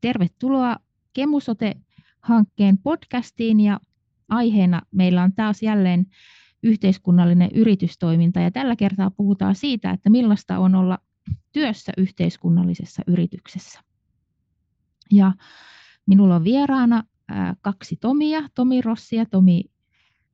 tervetuloa Kemusote-hankkeen podcastiin ja aiheena meillä on taas jälleen yhteiskunnallinen yritystoiminta ja tällä kertaa puhutaan siitä, että millaista on olla työssä yhteiskunnallisessa yrityksessä. Ja minulla on vieraana kaksi Tomia, Tomi Rossi ja Tomi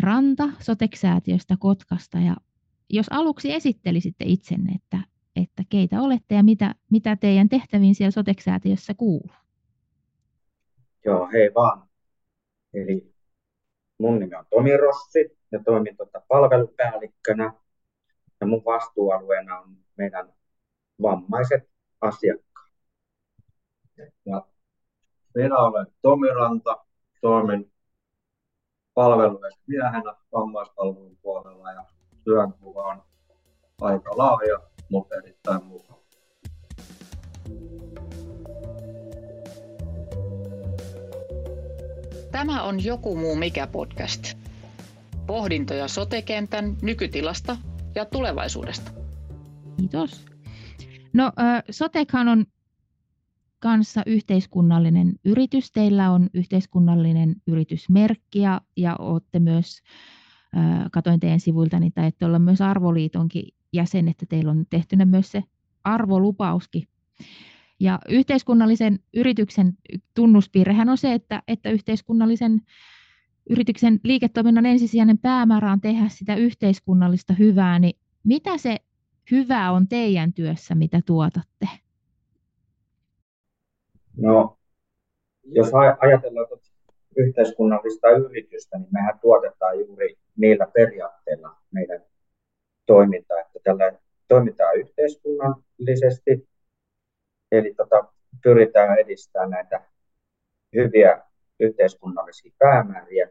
Ranta Soteksäätiöstä Kotkasta. Ja jos aluksi esittelisitte itsenne, että, että keitä olette ja mitä, mitä teidän tehtäviin siellä Soteksäätiössä kuuluu? Joo, hei vaan. Eli mun nimi on Tomi Rossi ja toimin tuota palvelupäällikkönä. Ja mun vastuualueena on meidän vammaiset asiakkaat. Ja minä olen Tomi Ranta, toimin palvelumiehenä vammaispalvelun puolella ja työnkuva on aika laaja, mutta erittäin mukava. Tämä on Joku muu mikä podcast. Pohdintoja sotekentän nykytilasta ja tulevaisuudesta. Kiitos. No, Sotekhan on kanssa yhteiskunnallinen yritys. Teillä on yhteiskunnallinen yritysmerkki ja, ja olette myös, katoin teidän sivuilta, niin taidatte olla myös Arvoliitonkin jäsen, että teillä on tehtynä myös se arvolupauskin. Ja yhteiskunnallisen yrityksen tunnuspiirrehän on se, että, että yhteiskunnallisen yrityksen liiketoiminnan ensisijainen päämäärä on tehdä sitä yhteiskunnallista hyvää, niin mitä se hyvää on teidän työssä, mitä tuotatte? No, jos ajatellaan yhteiskunnallista yritystä, niin mehän tuotetaan juuri niillä periaatteilla meidän toimintaa, että tällä toimitaan yhteiskunnallisesti, eli tota, pyritään edistämään näitä hyviä yhteiskunnallisia päämääriä,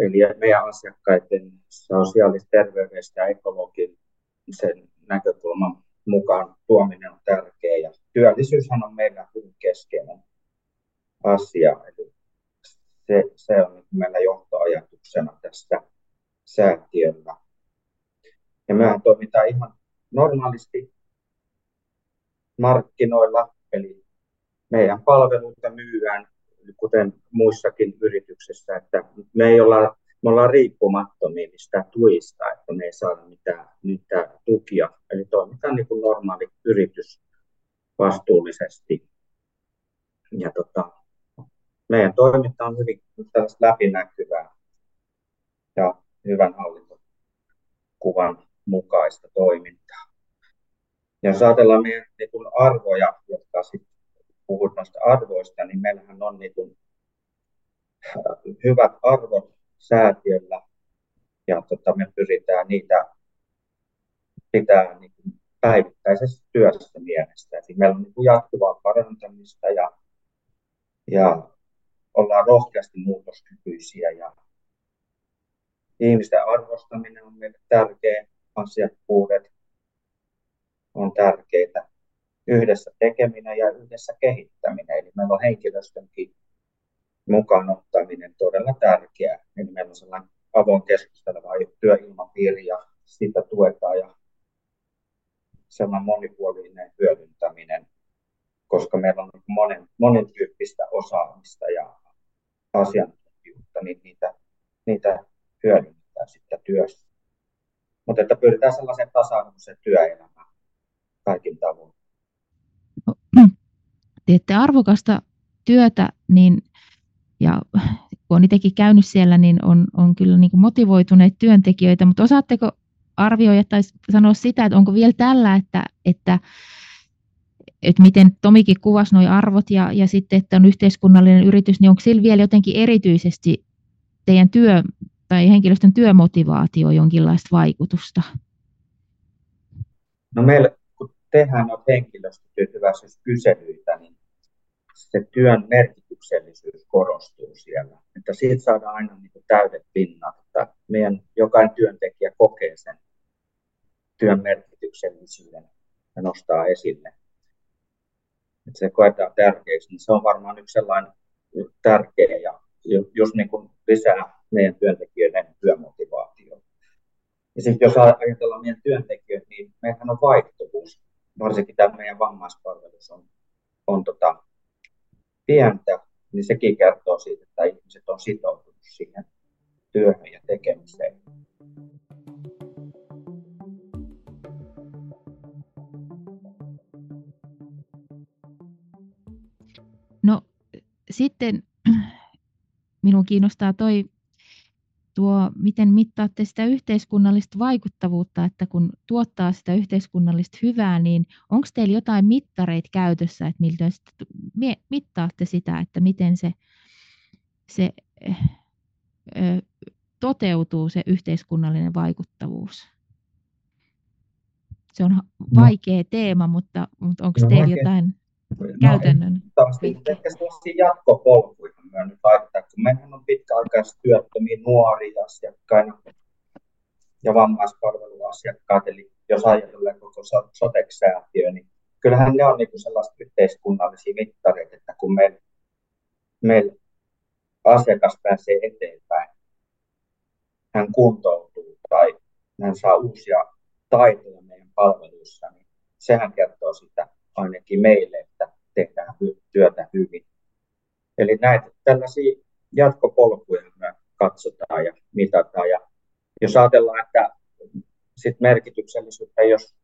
eli meidän asiakkaiden sosiaalista terveydestä ja ekologisen näkökulman mukaan tuominen on tärkeä ja työllisyyshän on meillä hyvin keskeinen asia. Eli se, se on meillä johtoajatuksena tästä säätiöllä. Ja mehän toimitaan ihan normaalisti markkinoilla, eli meidän palveluita myydään, kuten muissakin yrityksissä, että me ei olla me ollaan riippumattomia mistä tuista, että me ei saada mitään, mitään tukia. Eli toimitaan niin kuin normaali yritys vastuullisesti. Ja tota, meidän toiminta on hyvin läpinäkyvää ja hyvän hallintokuvan mukaista toimintaa. Ja jos ajatellaan meidän niin kuin arvoja, jotka sitten puhut noista arvoista, niin meillähän on niin kuin, hyvät arvot säätiöllä ja tota, me pyritään niitä pitää niin kuin päivittäisessä työssä mielestä. Eli meillä on niin kuin jatkuvaa parantamista ja, ja ollaan rohkeasti muutoskykyisiä ja ihmisten arvostaminen on meille tärkeä, asiakkuudet on tärkeitä, yhdessä tekeminen ja yhdessä kehittäminen. Eli meillä on henkilöstönkin mukaan ottaminen todella tärkeää. Eli meillä on sellainen avoin keskusteleva työilmapiiri ja sitä tuetaan ja sellainen monipuolinen hyödyntäminen, koska meillä on monen, monen tyyppistä osaamista ja asiantuntijuutta, niin niitä, niitä hyödynnetään sitten työssä. Mutta että pyritään sellaiseen tasa-arvoiseen työelämään kaikin tavoin. Teette arvokasta työtä, niin ja kun on itsekin käynyt siellä, niin on, on kyllä niin motivoituneet työntekijöitä, mutta osaatteko arvioida tai sanoa sitä, että onko vielä tällä, että, että, että miten Tomikin kuvasi nuo arvot ja, ja sitten, että on yhteiskunnallinen yritys, niin onko sillä vielä jotenkin erityisesti teidän työ tai henkilöstön työmotivaatio jonkinlaista vaikutusta? No meillä, tehdään noita henkilöstötyytyväisyyskyselyitä, niin se työn merkityksellisyys korostuu siellä. Että siitä saadaan aina niin kuin täydet pinnat, että meidän jokainen työntekijä kokee sen työn merkityksellisyyden ja nostaa esille. Että se koetaan tärkeäksi, niin se on varmaan yksi sellainen tärkeä ja just niin kuin lisää meidän työntekijöiden työmotivaatio. Ja sitten jos ajatellaan meidän työntekijöitä, niin meillähän on vaihtuvuus, varsinkin tämä meidän vammaispalvelus on on tota, pientä, niin sekin kertoo siitä, että ihmiset on sitoutunut siihen työhön ja tekemiseen. No sitten minun kiinnostaa toi tuo, miten mittaatte sitä yhteiskunnallista vaikuttavuutta, että kun tuottaa sitä yhteiskunnallista hyvää, niin onko teillä jotain mittareita käytössä, että miltä mittaatte sitä, että miten se, se ö, toteutuu se yhteiskunnallinen vaikuttavuus? Se on no. vaikea no. teema, mutta, mutta onko no, teillä jotain no, käytännön? Ehkä sellaisia jatkopolkuja me nyt laittaa, kun meidän on pitkäaikaistyöttömiä nuoria asiakkaina ja vammaispalveluasiakkaat, eli jos ajatellaan koko soteksäätiö, niin kyllähän ne on niin sellaisia yhteiskunnallisia mittareita, että kun meillä meil asiakas pääsee eteenpäin, hän kuntoutuu tai hän saa uusia taitoja meidän palveluissa, niin sehän kertoo sitä ainakin meille, että tehdään työtä hyvin. Eli näitä tällaisia jatkopolkuja me katsotaan ja mitataan. Ja jos ajatellaan, että sit merkityksellisyyttä, jos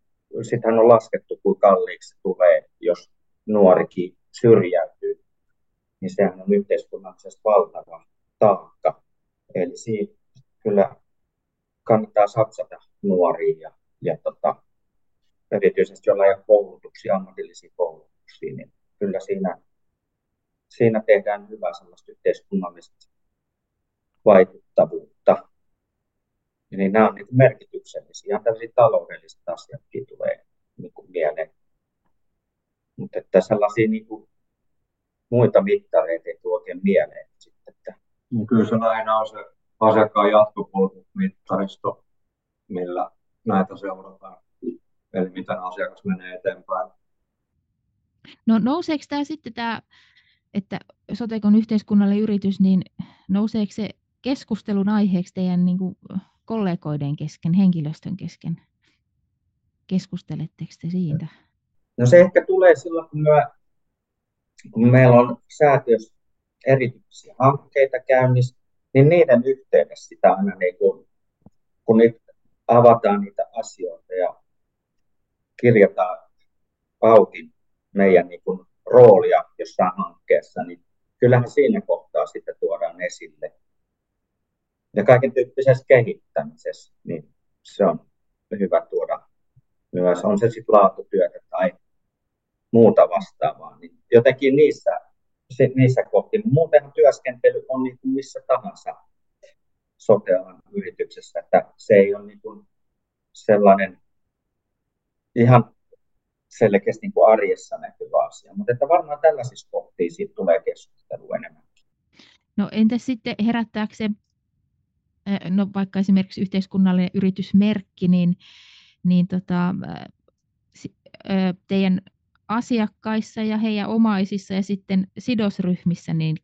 sitähän on laskettu, kuin kalliiksi tulee, jos nuorikin syrjäytyy, niin sehän on yhteiskunnallisesti valtava taakka. Eli siinä kyllä kannattaa satsata nuoriin ja, ja tota, erityisesti jollain koulutuksia, ammatillisia koulutuksia, niin kyllä siinä siinä tehdään hyvää sellaista yhteiskunnallista vaikuttavuutta. Eli nämä on niin merkityksellisiä. Ihan tällaisia taloudelliset asiatkin tulee niin kuin mieleen. Mutta että sellaisia niin kuin muita mittareita ei tule oikein mieleen. Sitten, että... No kyllä se aina on se asiakkaan jatkopolkumittaristo, millä näitä seurataan. Eli miten asiakas menee eteenpäin. No nouseeko tämä sitten tämä että Sotekon yhteiskunnallinen yritys, niin nouseeko se keskustelun aiheeksi teidän niin kuin kollegoiden kesken, henkilöstön kesken? Keskusteletteko te siitä? No se ehkä tulee silloin, kun, me, kun meillä on säätiössä erityisiä hankkeita käynnissä, niin niiden yhteydessä sitä aina niin kun, kun nyt avataan niitä asioita ja kirjataan auki meidän niin kuin roolia jossain hankkeessa, niin kyllähän siinä kohtaa sitten tuodaan esille. Ja kaiken tyyppisessä kehittämisessä, niin se on hyvä tuoda myös, on se sitten laatutyötä tai muuta vastaavaa, niin jotenkin niissä, niissä kohti. Muutenhan työskentely on niin kuin missä tahansa sote yrityksessä, että se ei ole niin kuin sellainen ihan selkeästi niin kuin arjessa näkyvä asia. Mutta että varmaan tällaisissa kohtia siitä tulee keskustelua enemmän. No entä sitten herättääkö se, no vaikka esimerkiksi yhteiskunnallinen yritysmerkki, niin, niin tota, teidän asiakkaissa ja heidän omaisissa ja sitten sidosryhmissä niin,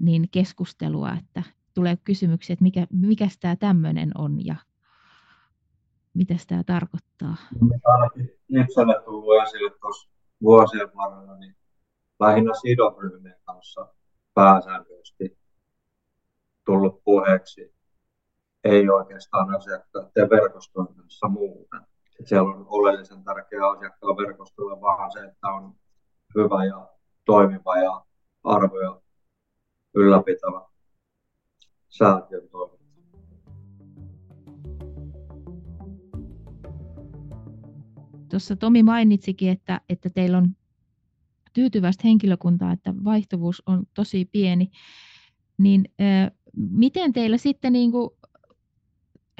niin keskustelua, että tulee kysymyksiä, että mikä, mikä tämä tämmöinen on ja mitä tämä tarkoittaa? Ainakin itselle tullut esille tuossa vuosien varrella, niin lähinnä sidosryhmien kanssa pääsääntöisesti tullut puheeksi. Ei oikeastaan asiakkaiden verkostojen kanssa muuten. Siellä on oleellisen tärkeä asiakkaan verkostolla vaan se, että on hyvä ja toimiva ja arvoja ylläpitävä säätiön toiminta. Tuossa Tomi mainitsikin, että, että teillä on tyytyväistä henkilökuntaa, että vaihtuvuus on tosi pieni. Niin äh, miten teillä sitten niin kuin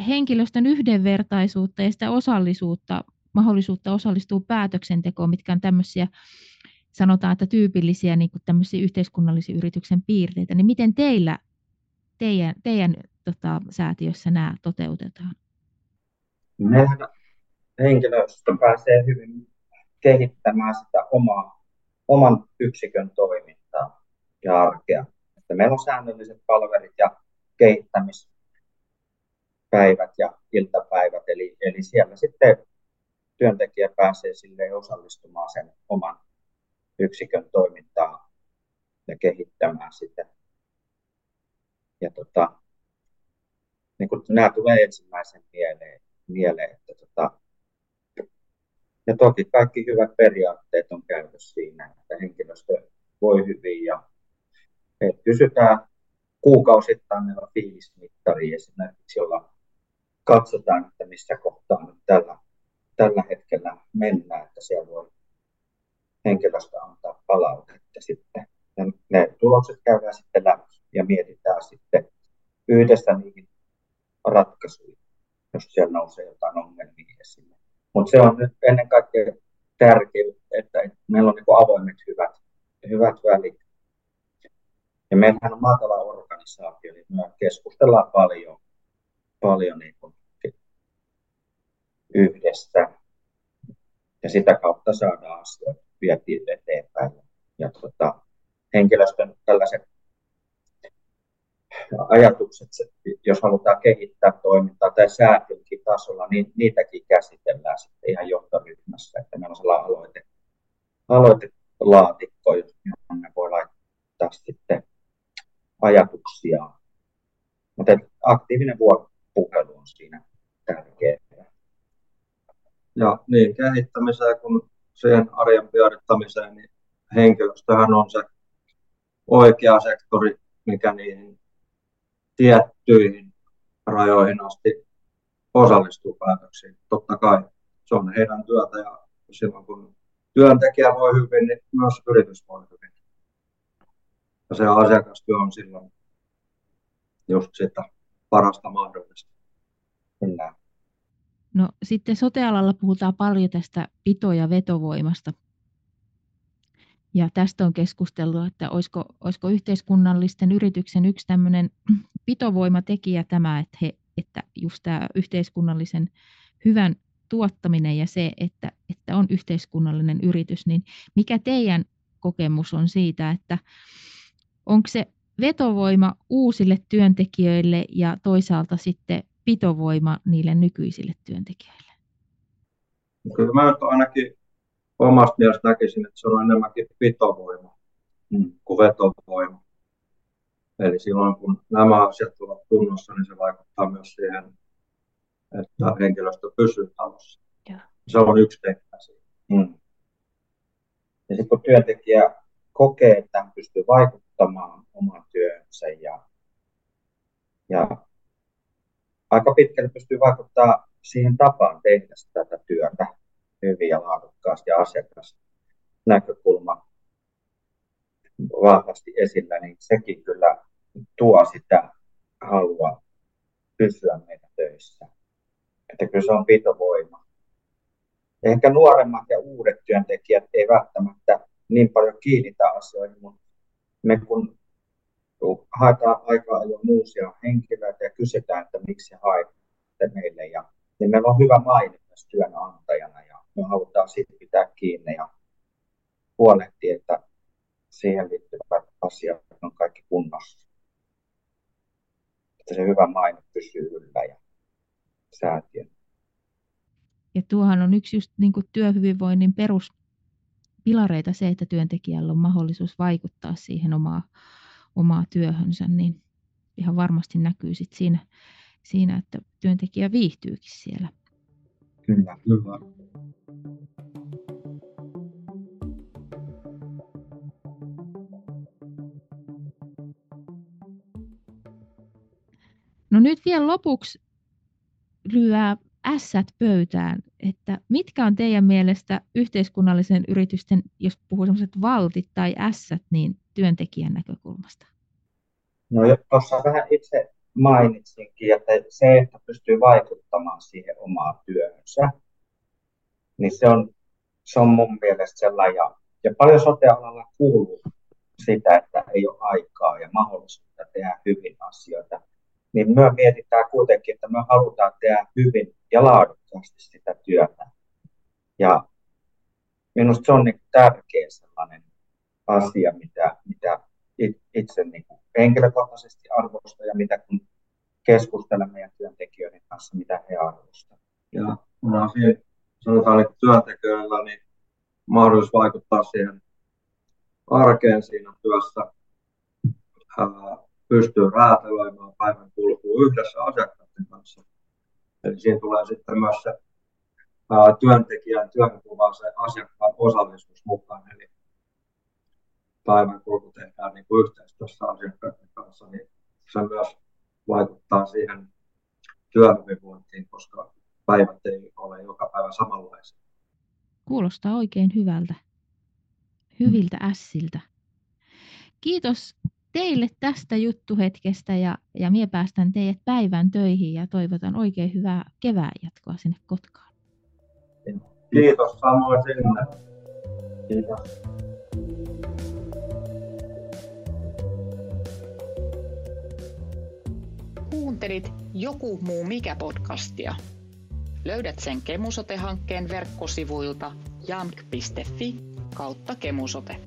henkilöstön yhdenvertaisuutta ja sitä osallisuutta, mahdollisuutta osallistua päätöksentekoon, mitkä on tämmöisiä, sanotaan, että tyypillisiä niin kuin tämmöisiä yhteiskunnallisia yrityksen piirteitä, niin miten teillä, teidän, teidän tota, säätiössä nämä toteutetaan? Mehän henkilöstö pääsee hyvin kehittämään sitä omaa, oman yksikön toimintaa ja arkea. Että meillä on säännölliset palvelut ja kehittämispäivät ja iltapäivät, eli, eli siellä sitten työntekijä pääsee sille osallistumaan sen oman yksikön toimintaa ja kehittämään sitä. Ja tota, niin kun nämä tulee ensimmäisen mieleen, mieleen että tota, ja toki kaikki hyvät periaatteet on käytössä siinä, että henkilöstö voi hyvin ja että kysytään kuukausittain meillä on fiilismittari esimerkiksi, jolla katsotaan, että missä kohtaa nyt tällä, tällä hetkellä mennään, että siellä voi henkilöstö antaa palautetta sitten. Ja ne tulokset käydään sitten läpi ja mietitään sitten yhdessä niihin ratkaisuja, jos siellä nousee jotain ongelmia esille. Mutta se on nyt ennen kaikkea tärkeää, että meillä on niin avoimet hyvät, hyvät välit. Ja meillähän on maatala organisaatio, niin me keskustellaan paljon, paljon niin kuin yhdessä. Ja sitä kautta saadaan asioita vietiin eteenpäin. Ja tota, henkilöstön tällaiset ajatukset, jos halutaan kehittää toimintaa tai säätiönkin tasolla, niin niitäkin käsitellään sitten ihan johtoryhmässä, että meillä on sellainen aloite, aloitelaatikko, johon me voi laittaa sitten ajatuksia. Mutta aktiivinen vuoropuhelu on siinä tärkeää. Ja niin kehittämiseen kuin siihen arjen pyörittämiseen, niin henkilöstöhän on se oikea sektori, mikä niihin tiettyihin rajoihin asti osallistuu päätöksiin. Totta kai se on heidän työtä ja silloin kun työntekijä voi hyvin, niin myös yritys voi hyvin. Ja se asiakastyö on silloin just sitä parasta mahdollista. Kyllä. No sitten sotealalla puhutaan paljon tästä pito- ja vetovoimasta. Ja tästä on keskusteltu, että olisiko, olisiko yhteiskunnallisten yrityksen yksi tämmöinen pitovoimatekijä tämä, että, he, että just tämä yhteiskunnallisen hyvän tuottaminen ja se, että, että on yhteiskunnallinen yritys, niin mikä teidän kokemus on siitä, että onko se vetovoima uusille työntekijöille ja toisaalta sitten pitovoima niille nykyisille työntekijöille? Kyllä mä nyt ainakin omasta mielestä näkisin, että se on enemmänkin pitovoima mm. kuin vetovoima. Eli silloin kun nämä asiat ovat kunnossa, niin se vaikuttaa myös siihen, että henkilöstö pysyy talossa. Ja. Se on yksi tekijä Mm. Ja sitten kun työntekijä kokee, että hän pystyy vaikuttamaan omaan työhönsä ja, ja aika pitkälle pystyy vaikuttamaan siihen tapaan tehdä tätä työtä hyvin ja laadukkaasti ja asiakasnäkökulma vahvasti esillä, niin sekin kyllä tuo sitä halua pysyä meidän töissä. Että kyllä se on pitovoima. Ehkä nuoremmat ja uudet työntekijät ei välttämättä niin paljon kiinnitä asioihin, mutta me kun haetaan aika ajoin uusia henkilöitä ja kysytään, että miksi haette meille, ja, niin meillä on hyvä maine myös työnantajana ja me halutaan siitä pitää kiinni ja huolehtia, että siihen liittyvät asiat on kaikki kunnossa. Että se hyvä maine pysyy yllä ja säätiön. Ja tuohan on yksi just niin kuin työhyvinvoinnin peruspilareita se, että työntekijällä on mahdollisuus vaikuttaa siihen omaa, omaa työhönsä, niin ihan varmasti näkyy sit siinä, siinä, että työntekijä viihtyykin siellä. Kyllä, kyllä. No nyt vielä lopuksi lyö ässät pöytään, että mitkä on teidän mielestä yhteiskunnallisen yritysten, jos puhuu sellaiset valtit tai ässät, niin työntekijän näkökulmasta? No tuossa vähän itse mainitsinkin, että se, että pystyy vaikuttamaan siihen omaan työhönsä, niin se on, se on mun mielestä sellainen, ja, ja paljon sote-alalla kuuluu sitä, että ei ole aikaa ja mahdollisuutta tehdä hyvin asioita niin me mietitään kuitenkin, että me halutaan tehdä hyvin ja laadukkaasti sitä työtä. Ja minusta se on niin tärkeä sellainen asia, mitä, mitä itse niin kuin henkilökohtaisesti arvostan ja mitä kun keskustelen meidän työntekijöiden kanssa, mitä he arvostavat. Ja on asia, sanotaan, että työntekijöillä niin mahdollisuus vaikuttaa siihen arkeen siinä työssä, pystyy räätälöimään päivän kulkua yhdessä asiakkaiden kanssa. Eli siinä tulee sitten myös se työntekijän työnkuvaan se asiakkaan osallisuus mukaan. Eli päivän kulku tehdään niin kuin yhteistyössä asiakkaiden kanssa, niin se myös vaikuttaa siihen työhyvinvointiin, koska päivät ei ole joka päivä samanlaisia. Kuulostaa oikein hyvältä. Hyviltä ässiltä. Kiitos teille tästä juttuhetkestä ja, ja minä päästän teidät päivän töihin ja toivotan oikein hyvää kevään jatkoa sinne Kotkaan. Kiitos samoin sinne. Kiitos. Kuuntelit Joku muu mikä podcastia. Löydät sen Kemusote-hankkeen verkkosivuilta jamk.fi kautta kemusote.